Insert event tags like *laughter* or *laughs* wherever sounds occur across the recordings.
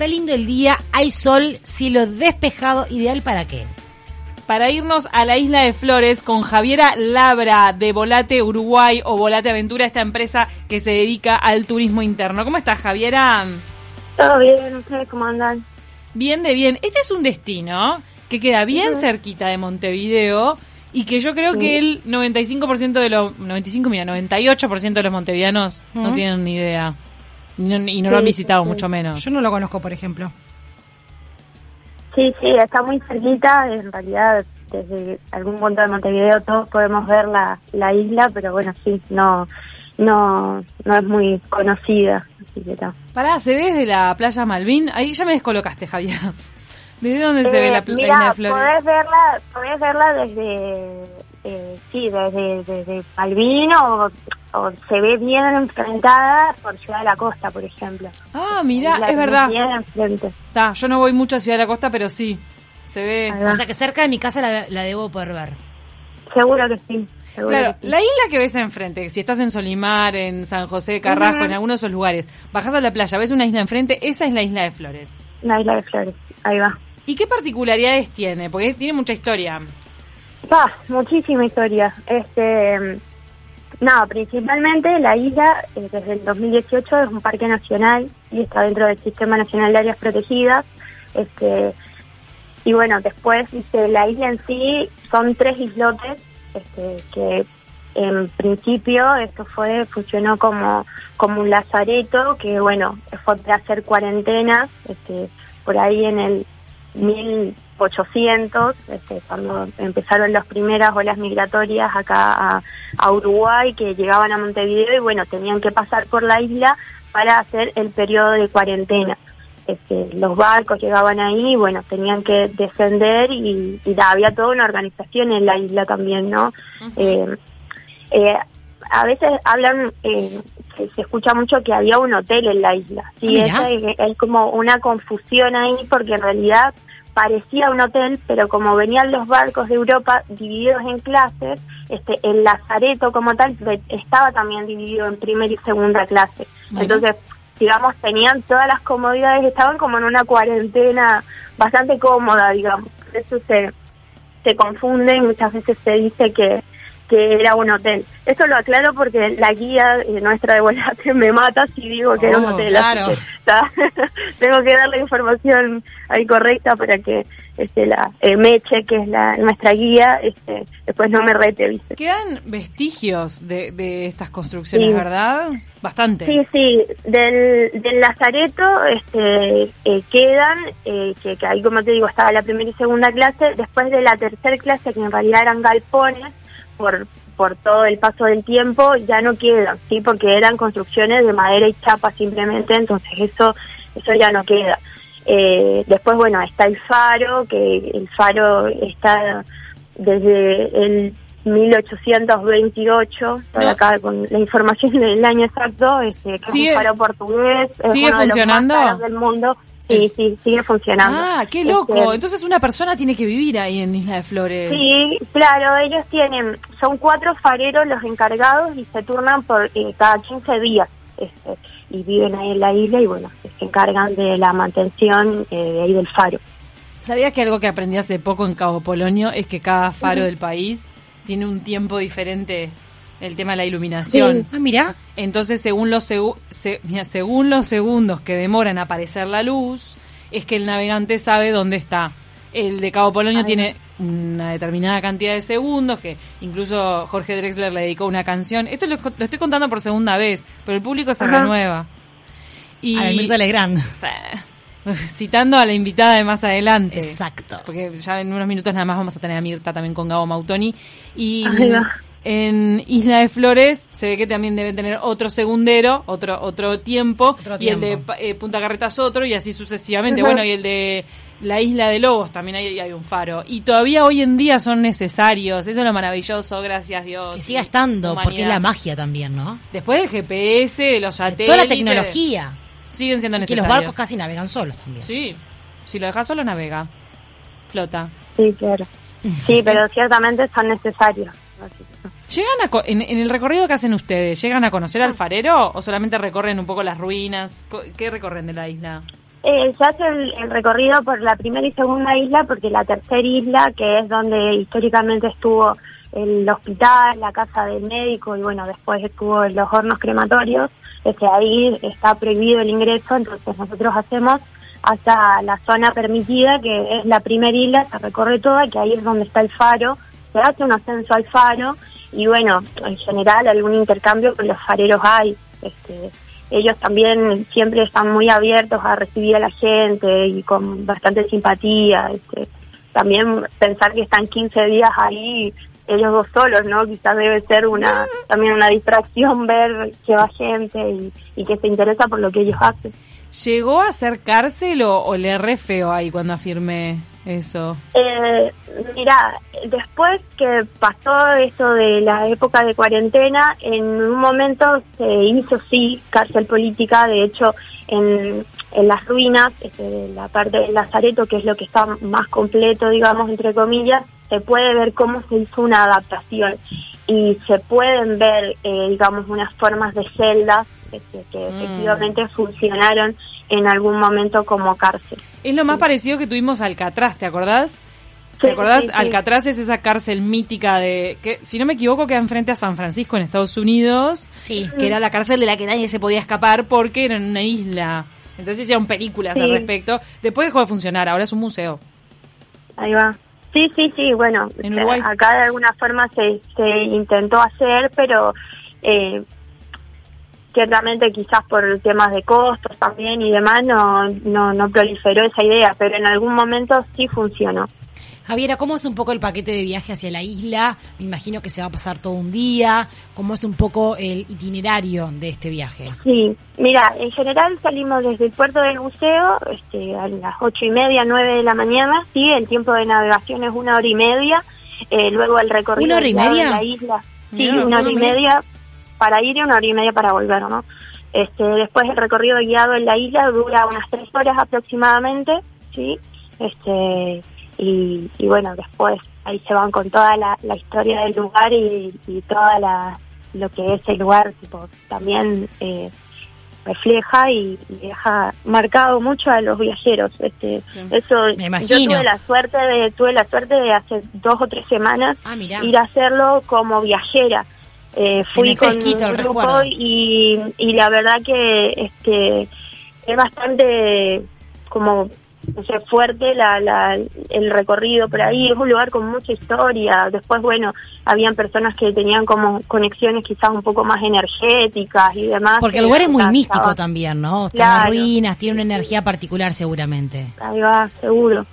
está lindo el día, hay sol, cielo despejado, ideal para qué? para irnos a la isla de Flores con Javiera Labra de Volate Uruguay o Volate Aventura, esta empresa que se dedica al turismo interno. ¿Cómo estás, Javiera? Todo bien, ¿ustedes cómo andan? Bien de bien. Este es un destino que queda bien cerquita de Montevideo y que yo creo que el 95% de los 95, mira, 98% de los montevideanos no tienen ni idea. Y no, lo han visitado mucho menos. Yo no lo conozco, por ejemplo. Sí, sí, está muy cerquita, en realidad desde algún punto de Montevideo todos podemos ver la, la isla, pero bueno, sí, no no no es muy conocida. Así que está. Pará, ¿se ve desde la playa Malvin? Ahí ya me descolocaste, Javier. *laughs* ¿Desde dónde se ve Eh, la playa mira, de Flores? podés verla, podés verla desde, eh, sí, desde, desde Malvin o, o se ve bien enfrentada por Ciudad de la Costa, por ejemplo. Ah, mira, es verdad. Bien enfrente. Está, yo no voy mucho a Ciudad de la Costa, pero sí. Se ve. O sea que cerca de mi casa la, la debo poder ver. Seguro que sí. Seguro Claro, que sí. la isla que ves enfrente, si estás en Solimar, en San José de Carrasco, en alguno de esos lugares, bajás a la playa, ves una isla enfrente, esa es la isla de Flores. La isla de Flores. Ahí va. ¿Y qué particularidades tiene? Porque tiene mucha historia. Va, muchísima historia. Este, no, principalmente la isla eh, desde el 2018 es un parque nacional y está dentro del Sistema Nacional de Áreas Protegidas. Este, y bueno, después este, la isla en sí son tres islotes este, que en principio esto fue funcionó como como un lazareto que bueno fue para hacer cuarentenas este, por ahí en el 1800 este, cuando empezaron las primeras olas migratorias acá a, a Uruguay que llegaban a Montevideo y bueno tenían que pasar por la isla para hacer el periodo de cuarentena. Este, los barcos llegaban ahí y bueno, tenían que descender y, y da, había toda una organización en la isla también, ¿no? Eh, eh, a veces hablan, eh, que se escucha mucho que había un hotel en la isla, sí, Ah, hay, hay como una confusión ahí porque en realidad parecía un hotel, pero como venían los barcos de Europa divididos en clases, este, el lazareto como tal estaba también dividido en primera y segunda clase. Bueno. Entonces, digamos, tenían todas las comodidades, estaban como en una cuarentena bastante cómoda, digamos. Eso se, se confunde y muchas veces se dice que, que era un hotel. Eso lo aclaro porque la guía eh, nuestra de Volate *laughs* me mata si digo que era un Oh, hotel. así claro. que, *laughs* tengo que dar la información ahí correcta para que este la eh, Meche, que es la nuestra guía, este después no me rete, ¿viste? Quedan vestigios de, de estas construcciones, Sí. ¿verdad? Bastante. Sí, sí, del, del Lazareto este, eh, quedan, eh, que, que ahí como te digo estaba la primera y segunda clase, después de la tercera clase que en realidad eran galpones, por, por todo el paso del tiempo ya no quedan, sí, porque eran construcciones de madera y chapa simplemente, entonces eso, eso ya no queda. Eh, después, bueno, está el faro, que el faro está desde el 1828, estoy No. acá con la información del año exacto, este, que Sigue- es un faro portugués, es ¿sigue uno de los más caros del mundo. Sí, *laughs* sí, sigue funcionando. Ah, qué Este, loco. Entonces una persona tiene que vivir ahí en Isla de Flores. Sí, claro, ellos tienen, son cuatro fareros los encargados y se turnan por eh, cada 15 días este, y viven ahí en la isla y bueno, se encargan de la mantención eh, de ahí del faro. ¿Sabías que algo que aprendí hace poco en Cabo Polonio es que cada faro del país tiene un tiempo diferente el tema de la iluminación? Ah, mira. Entonces, según los, segu- se- mira, según los segundos que demoran a aparecer la luz, es que el navegante sabe dónde está. El de Cabo Polonio Ahí tiene una determinada cantidad de segundos, que incluso Jorge Drexler le dedicó una canción. Esto lo, lo estoy contando por segunda vez, pero el público se Ajá. renueva. Y, A Mirta Legrand. *laughs* citando a la invitada de más adelante. Exacto. Porque ya en unos minutos nada más vamos a tener a Mirta también con Gabo Mautoni. Y. en Isla de Flores se ve que también deben tener otro segundero, otro otro tiempo, Otro y el de eh, Punta Carretas otro, y así sucesivamente. Bueno, y el de la Isla de Lobos también hay, hay un faro. Y todavía hoy en día son necesarios. Eso es lo maravilloso, gracias Dios. Que siga y estando, porque es la magia también, ¿no? Después del GPS, de los satélites. Toda la tecnología. Siguen siendo necesarios. los barcos casi navegan solos también. Sí, si lo dejas solo navega. Flota. Sí, claro. Sí, pero ciertamente son necesarios. Así que- ¿Llegan a co- en, en el recorrido que hacen ustedes, llegan a conocer al farero o solamente recorren un poco las ruinas? ¿Qué recorren de la isla? Eh, se hace el, el recorrido por la primera y segunda isla porque la tercera isla, que es donde históricamente estuvo el hospital, la casa del médico y bueno, después estuvo los hornos crematorios, este, ahí está prohibido el ingreso, entonces nosotros hacemos hasta la zona permitida, que es la primera isla, se recorre toda, que ahí es donde está el faro, se hace un ascenso al faro y bueno, en general algún intercambio con los fareros hay. Este, ellos también siempre están muy abiertos a recibir a la gente y con bastante simpatía. Este, también pensar que están 15 días ahí ellos dos solos, ¿no? Quizás debe ser una también una distracción ver que va gente y, y que se interesa por lo que ellos hacen. ¿Llegó a ser cárcel o, le re feo ahí cuando afirmé eso? Eh, mira, después que pasó eso de la época de cuarentena, en un momento se hizo sí cárcel política, de hecho en, en las ruinas, este, la parte del Lazareto, que es lo que está más completo, digamos, entre comillas, se puede ver cómo se hizo una adaptación y se pueden ver, eh, digamos, unas formas de celdas que Mm. efectivamente funcionaron en algún momento como cárcel. Es lo más parecido que tuvimos a Alcatraz, ¿te acordás? ¿Te Sí, acordás? sí, sí. Alcatraz es esa cárcel mítica de que, si no me equivoco, queda enfrente a San Francisco en Estados Unidos, Sí. que era la cárcel de la que nadie se podía escapar porque era en una isla. Entonces hicieron películas al respecto. Después dejó de funcionar, ahora es un museo. Ahí va. Sí, sí, sí, bueno, En Uruguay. acá de alguna forma se, se intentó hacer, pero eh, ciertamente quizás por temas de costos también y demás no, no, no proliferó esa idea, pero en algún momento sí funcionó. Javiera, ¿cómo es un poco el paquete de viaje hacia la isla? Me imagino que se va a pasar todo un día. ¿Cómo es un poco el itinerario de este viaje? Sí, mira, en general salimos desde el puerto del buceo este, a las ocho y media, nueve de la mañana, sí, el tiempo de navegación es una hora y media, eh, luego el recorrido ¿Una hora y media? la isla, sí, una hora y media para ir y una hora y media para volver, ¿no? Este, después el recorrido guiado en la isla dura unas tres horas aproximadamente, sí, este, y, y bueno, después ahí se van con toda la, la historia del lugar y, y toda la lo que es el lugar, tipo, también eh, refleja y, y deja marcado mucho a los viajeros. Este, Sí. eso, Me yo imagino. tuve la suerte de, tuve la suerte de hace dos o tres semanas Ah, ir a hacerlo como viajera. Eh, fui con fresquito un el grupo recuerdo. y, y la verdad que este es bastante como no sé, fuerte la, la, el recorrido por ahí, es un lugar con mucha historia, después bueno, habían personas que tenían como conexiones quizás un poco más energéticas y demás. Porque el lugar es muy místico también, ¿no? Claro. ruinas, tiene una energía particular seguramente. Ahí va, seguro.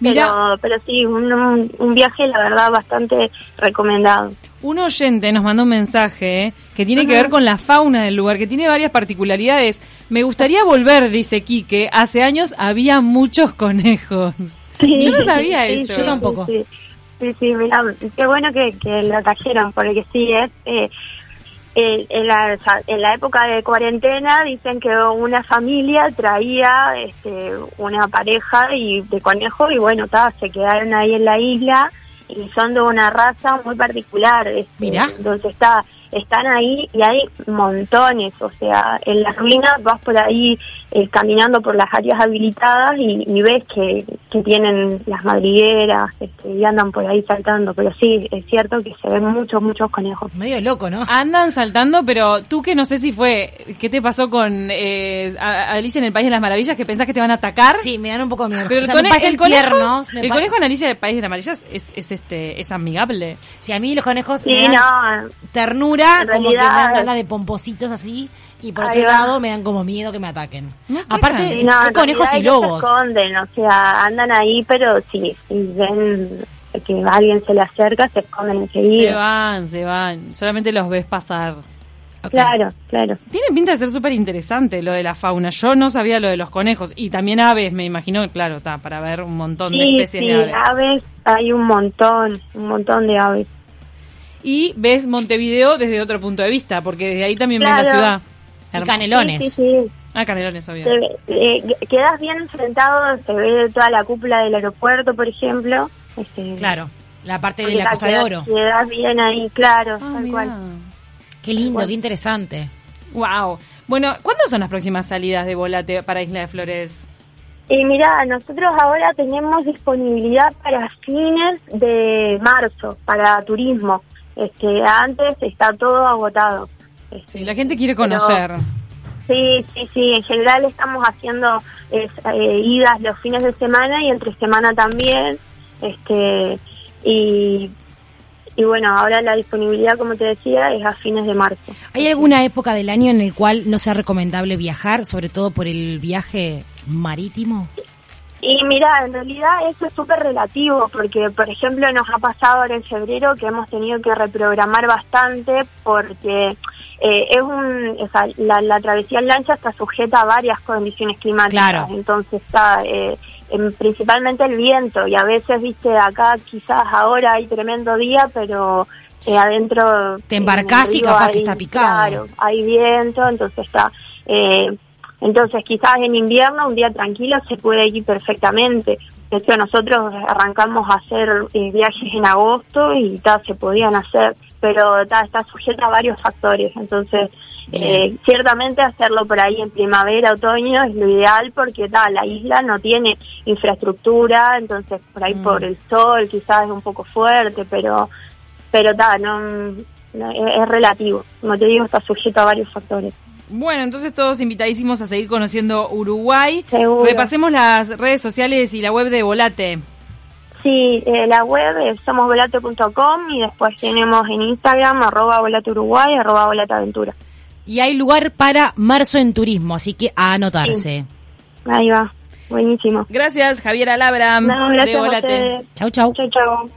Mira, Pero, pero sí, un, viaje la verdad bastante recomendado. un oyente nos mandó un mensaje eh, que tiene que ver con la fauna del lugar, que tiene varias particularidades. Me gustaría volver, dice Quique. Hace años había muchos conejos. Yo no sabía eso. Yo tampoco. Sí, sí, mirá, qué bueno que, que lo trajeron, porque sí, es... Eh, eh, en, la, en la época de cuarentena dicen que una familia traía este, una pareja y de conejo y bueno, ta, se quedaron ahí en la isla y son de una raza muy particular. este, Mirá. Entonces está, están ahí y hay montones, o sea, en las ruinas vas por ahí eh, caminando por las áreas habilitadas y, y ves que, que tienen las madrigueras este, y andan por ahí saltando, pero sí, es cierto que se ven muchos, muchos conejos. Medio loco, ¿no? Andan saltando, pero tú que no sé si fue, ¿qué te pasó con eh, Alicia en el País de las Maravillas? Que pensás que te van a atacar. Sí, me dan un poco de miedo. Pero O el, sea, me cone- el conejo, tiernos, el conejo en Alicia del País de las Maravillas es, es este es amigable. Sí, a mí los conejos Sí, me dan no, ternura, En como que me dan ganas de pompositos así, y por otro va. lado me dan como miedo que me ataquen. No, Aparte, no, hay conejos y lobos. se esconden, o sea, andan ahí, pero si, si ven que alguien se le acerca, se esconden Se enseguida. van, se van. Solamente los ves pasar. Ok. Claro, claro. Tiene pinta de ser súper interesante lo de la fauna. Yo no sabía lo de los conejos. Y también aves, me imagino, claro, está para ver un montón de Sí, especies sí, de aves. aves, hay un montón, un montón de aves. Y ves Montevideo desde otro punto de vista, porque desde ahí también ves la ciudad. Y canelones. Sí, sí, sí. Ah, Canelones, obvio. Ve- eh, quedas bien enfrentado, se ve toda la cúpula del aeropuerto, por ejemplo. Este, Claro, la parte de la Costa de Oro. Quedas bien ahí, claro, Ah, tal mirá. cual. Qué lindo, Bueno. qué interesante. Wow. Bueno, ¿cuándo son las próximas salidas de Volate para Isla de Flores? Y mira, nosotros ahora tenemos disponibilidad para fines de marzo, para turismo. Este, antes está todo agotado. Este, Sí, la gente quiere pero- conocer. Sí, sí, sí. En general estamos haciendo es, eh, idas los fines de semana y entre semana también. Este y, y bueno, ahora la disponibilidad, como te decía, es a fines de marzo. ¿Hay alguna época del año en el cual no sea recomendable viajar, sobre todo por el viaje marítimo? Y mira, en realidad eso es súper relativo, porque por ejemplo nos ha pasado ahora en febrero que hemos tenido que reprogramar bastante porque eh, es un, o sea, la, la travesía en lancha está sujeta a varias condiciones climáticas, Claro. entonces está eh, en- principalmente el viento y a veces, viste, acá quizás ahora hay tremendo día, pero eh, adentro Te embarcás y capaz que está picado. Claro, hay viento, entonces está... Eh, entonces, quizás en invierno, un día tranquilo, se puede ir perfectamente. De hecho, nosotros arrancamos a hacer eh, viajes en agosto y ta, se podían hacer, pero ta, está sujeta a varios factores. Entonces, eh, ciertamente hacerlo por ahí en primavera, otoño es lo ideal porque ta, la isla no tiene infraestructura, entonces por ahí Mm. por el sol quizás es un poco fuerte, pero pero ta, no, no, es, es relativo. Como te digo, está sujeto a varios factores. Bueno, entonces todos invitadísimos a seguir conociendo Uruguay. Seguro. Repasemos las redes sociales y la web de Volate. Sí, eh, la web es somosvolate.com y después tenemos en Instagram arroba volate uruguay, arroba volate aventura. Y hay lugar para marzo en turismo, así que a anotarse. Ahí va, buenísimo. Gracias, Javier Alabra No, de gracias Volate. Chau, chau. Chau, chau.